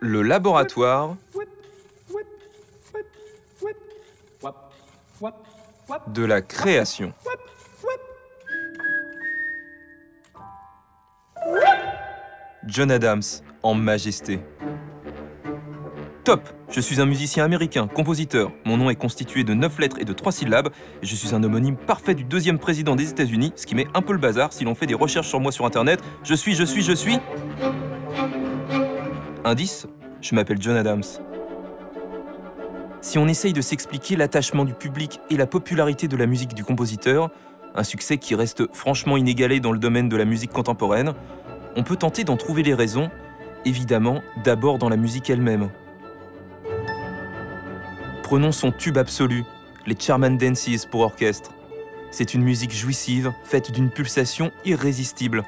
Le laboratoire de la création. John Adams en majesté. Top Je suis un musicien américain, compositeur. Mon nom est constitué de 9 lettres et de 3 syllabes. Je suis un homonyme parfait du deuxième président des États-Unis, ce qui met un peu le bazar si l'on fait des recherches sur moi sur Internet. Je suis, je suis, je suis. Indice Je m'appelle John Adams. Si on essaye de s'expliquer l'attachement du public et la popularité de la musique du compositeur, un succès qui reste franchement inégalé dans le domaine de la musique contemporaine, on peut tenter d'en trouver les raisons, évidemment d'abord dans la musique elle-même. Prenons son tube absolu, les Charman Dances pour orchestre. C'est une musique jouissive, faite d'une pulsation irrésistible.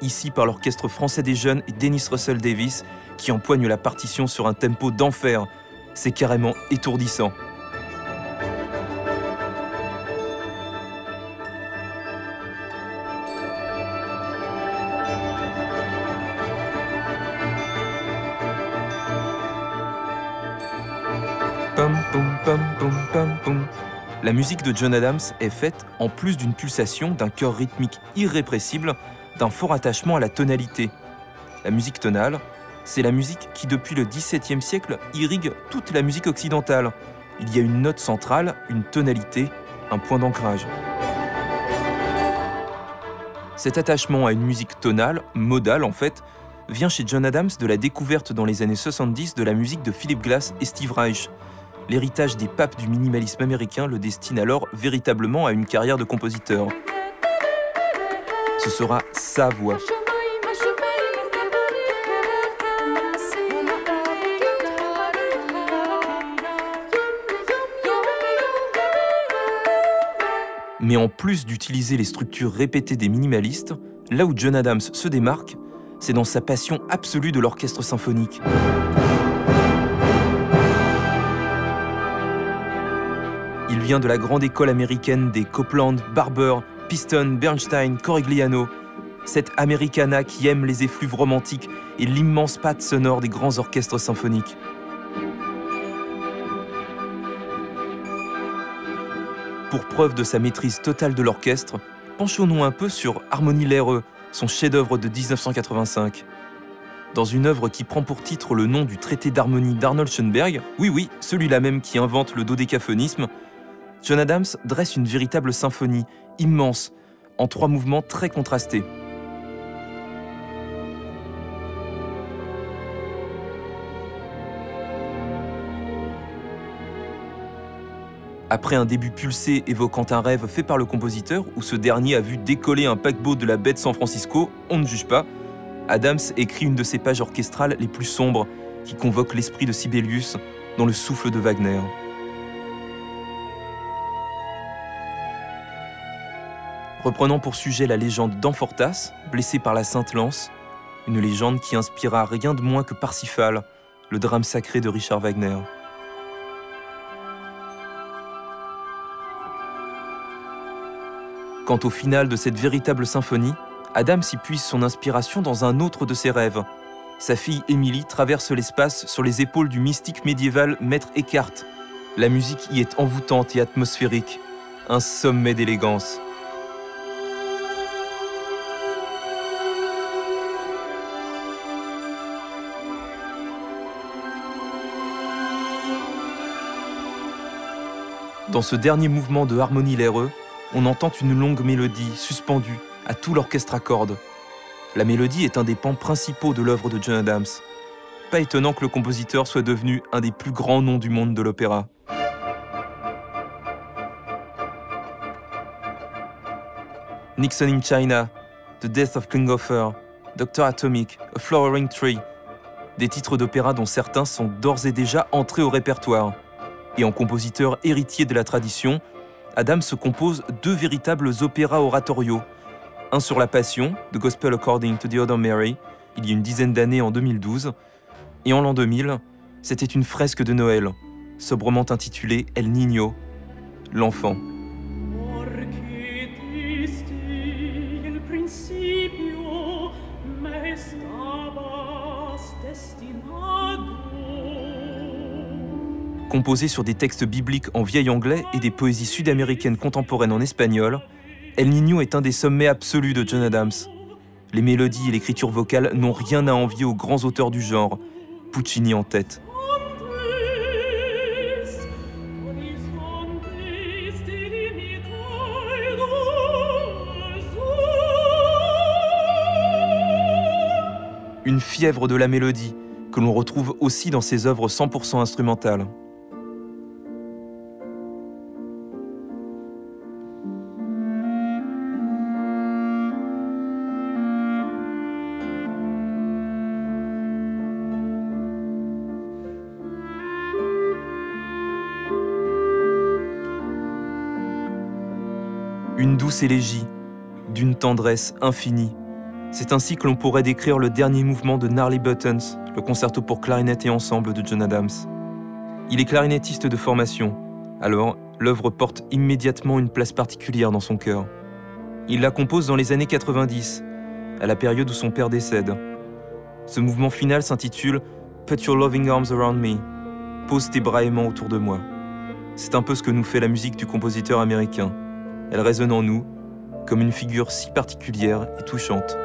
Ici par l'Orchestre français des jeunes et Dennis Russell Davis, qui empoigne la partition sur un tempo d'enfer. C'est carrément étourdissant. La musique de John Adams est faite, en plus d'une pulsation, d'un cœur rythmique irrépressible, d'un fort attachement à la tonalité. La musique tonale, c'est la musique qui, depuis le XVIIe siècle, irrigue toute la musique occidentale. Il y a une note centrale, une tonalité, un point d'ancrage. Cet attachement à une musique tonale, modale en fait, vient chez John Adams de la découverte dans les années 70 de la musique de Philip Glass et Steve Reich, L'héritage des papes du minimalisme américain le destine alors véritablement à une carrière de compositeur. Ce sera sa voix. Mais en plus d'utiliser les structures répétées des minimalistes, là où John Adams se démarque, c'est dans sa passion absolue de l'orchestre symphonique. Vient de la grande école américaine des Copland, Barber, Piston, Bernstein, Corigliano. Cette Americana qui aime les effluves romantiques et l'immense patte sonore des grands orchestres symphoniques. Pour preuve de sa maîtrise totale de l'orchestre, penchons-nous un peu sur Harmonie l'Aireux, son chef-d'œuvre de 1985. Dans une œuvre qui prend pour titre le nom du traité d'harmonie d'Arnold Schoenberg, oui oui, celui-là même qui invente le dodécaphonisme, John Adams dresse une véritable symphonie, immense, en trois mouvements très contrastés. Après un début pulsé évoquant un rêve fait par le compositeur, où ce dernier a vu décoller un paquebot de la baie de San Francisco, on ne juge pas, Adams écrit une de ses pages orchestrales les plus sombres, qui convoque l'esprit de Sibelius dans le souffle de Wagner. Reprenant pour sujet la légende d'Amfortas, blessé par la Sainte Lance, une légende qui inspira rien de moins que Parsifal, le drame sacré de Richard Wagner. Quant au final de cette véritable symphonie, Adam s'y puise son inspiration dans un autre de ses rêves. Sa fille Émilie traverse l'espace sur les épaules du mystique médiéval Maître Eckhart. La musique y est envoûtante et atmosphérique, un sommet d'élégance. Dans ce dernier mouvement de harmonie l'aireux, on entend une longue mélodie suspendue à tout l'orchestre à cordes. La mélodie est un des pans principaux de l'œuvre de John Adams. Pas étonnant que le compositeur soit devenu un des plus grands noms du monde de l'opéra. Nixon in China, The Death of Klinghoffer, Doctor Atomic, A Flowering Tree, des titres d'opéra dont certains sont d'ores et déjà entrés au répertoire et en compositeur héritier de la tradition, Adam se compose deux véritables opéras oratoriaux. Un sur la Passion, The Gospel According to the Other Mary, il y a une dizaine d'années en 2012, et en l'an 2000, c'était une fresque de Noël, sobrement intitulée El Niño, l'enfant. Composée sur des textes bibliques en vieil anglais et des poésies sud-américaines contemporaines en espagnol, El Niño est un des sommets absolus de John Adams. Les mélodies et l'écriture vocale n'ont rien à envier aux grands auteurs du genre, Puccini en tête. Une fièvre de la mélodie que l'on retrouve aussi dans ses œuvres 100% instrumentales. Une douce élégie, d'une tendresse infinie. C'est ainsi que l'on pourrait décrire le dernier mouvement de Gnarly Buttons, le concerto pour clarinette et ensemble de John Adams. Il est clarinettiste de formation, alors l'œuvre porte immédiatement une place particulière dans son cœur. Il la compose dans les années 90, à la période où son père décède. Ce mouvement final s'intitule Put Your Loving Arms Around Me, pose tes bras aimants autour de moi. C'est un peu ce que nous fait la musique du compositeur américain. Elle résonne en nous comme une figure si particulière et touchante.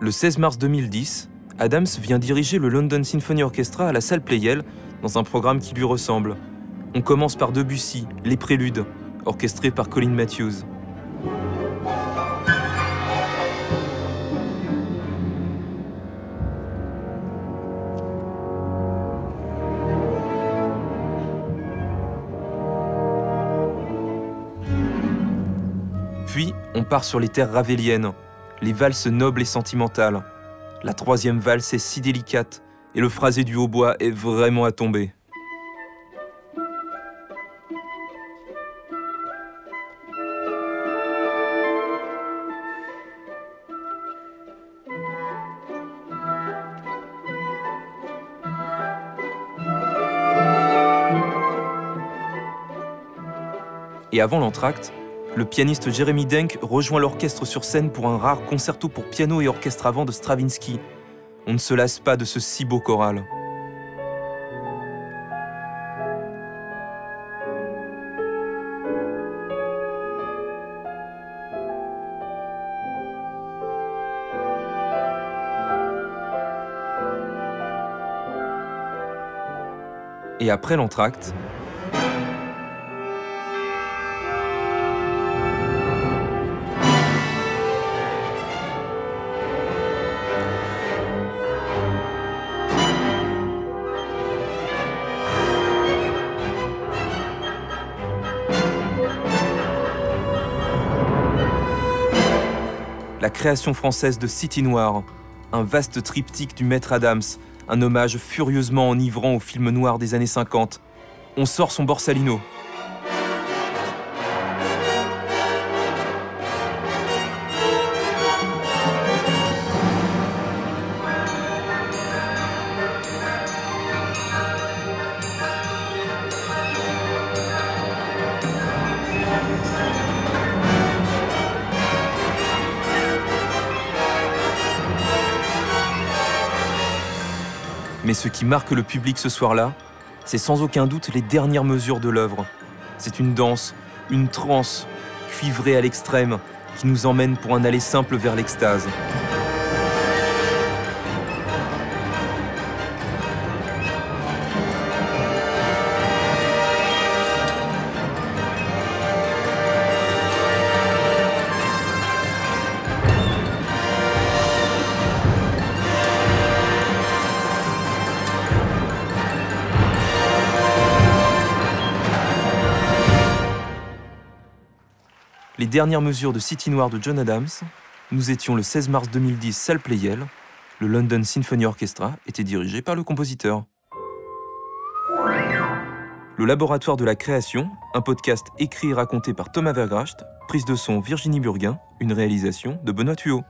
Le 16 mars 2010, Adams vient diriger le London Symphony Orchestra à la salle Pleyel dans un programme qui lui ressemble. On commence par Debussy, Les Préludes, orchestrés par Colin Matthews. Puis, on part sur les terres ravéliennes, les valses nobles et sentimentales. La troisième valse est si délicate et le phrasé du hautbois est vraiment à tomber. Et avant l'entracte, le pianiste Jeremy Denk rejoint l'orchestre sur scène pour un rare concerto pour piano et orchestre avant de Stravinsky. On ne se lasse pas de ce si beau choral. Et après l'entracte, création française de City Noir, un vaste triptyque du maître Adams, un hommage furieusement enivrant au film noir des années 50. On sort son Borsalino. Mais ce qui marque le public ce soir-là, c'est sans aucun doute les dernières mesures de l'œuvre. C'est une danse, une transe, cuivrée à l'extrême, qui nous emmène pour un aller simple vers l'extase. Dernières mesures de City Noir de John Adams, nous étions le 16 mars 2010 salle Playel. Le London Symphony Orchestra était dirigé par le compositeur. Le Laboratoire de la Création, un podcast écrit et raconté par Thomas Vergracht, prise de son Virginie Burguin, une réalisation de Benoît Thuot.